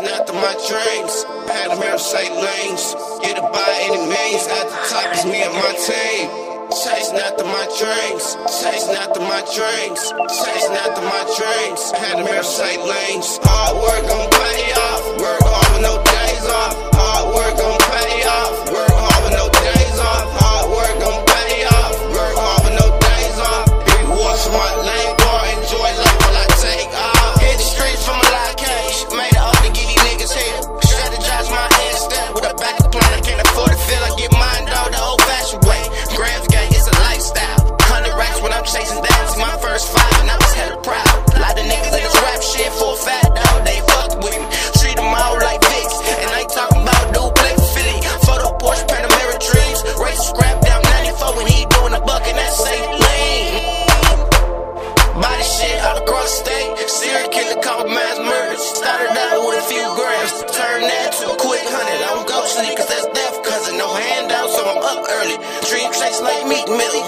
chasing after my dreams. Panamera sight lanes. Get it by any means. At the top is me and my team. Chasing after my dreams. Chasing after my dreams. Chasing after my dreams. Panamera sight lanes. Hard work, I'm buying. Cause that's death cousin. No handouts, so I'm up early. Dream chase like meat, Millie.